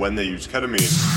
when they use ketamine.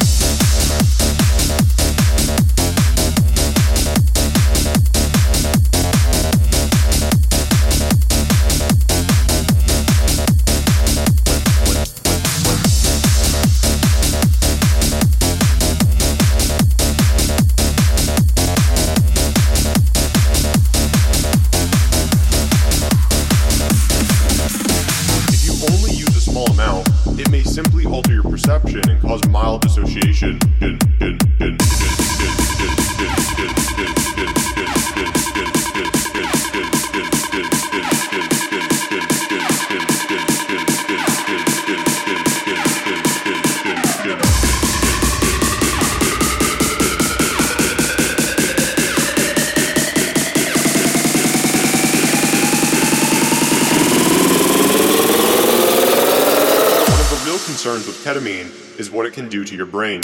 Ketamine is what it can do to your brain.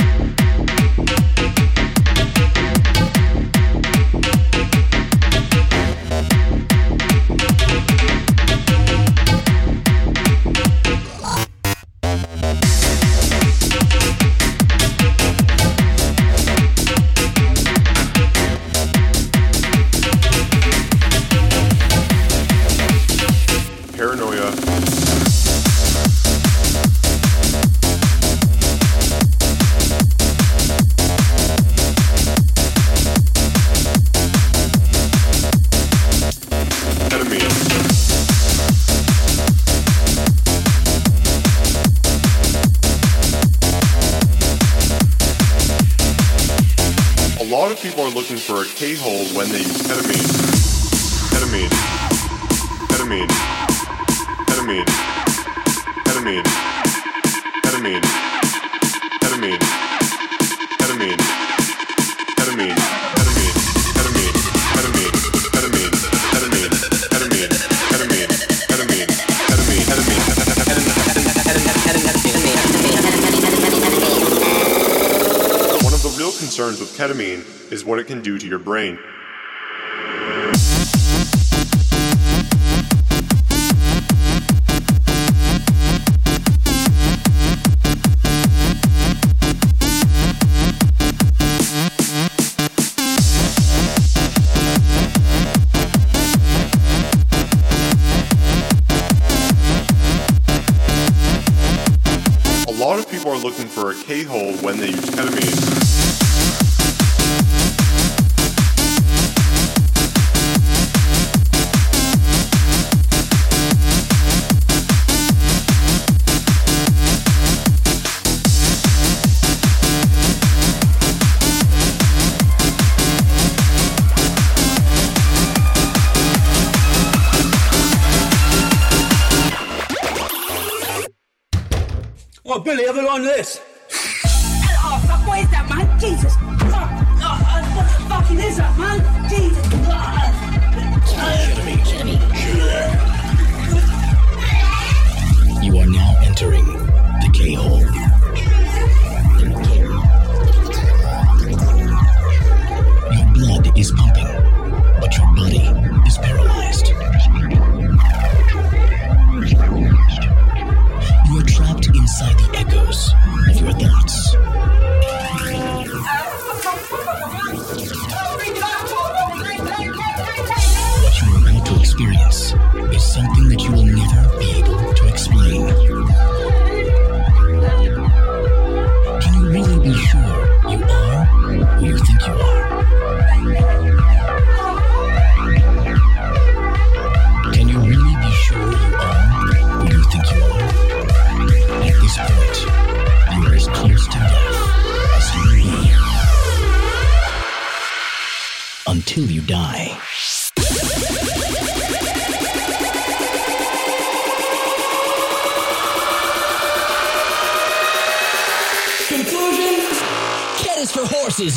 People are looking for a K-hole when they use ketamine. Ketamine. Ketamine. Ketamine. Ketamine. Ketamine. Ketamine. Concerns with ketamine is what it can do to your brain. A lot of people are looking for a K-hole when they use ketamine. This. Oh, fuck, what is that, man? Jesus. Fuck. Oh, what the is that, man? Jesus. You are now entering the K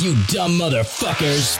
you dumb motherfuckers.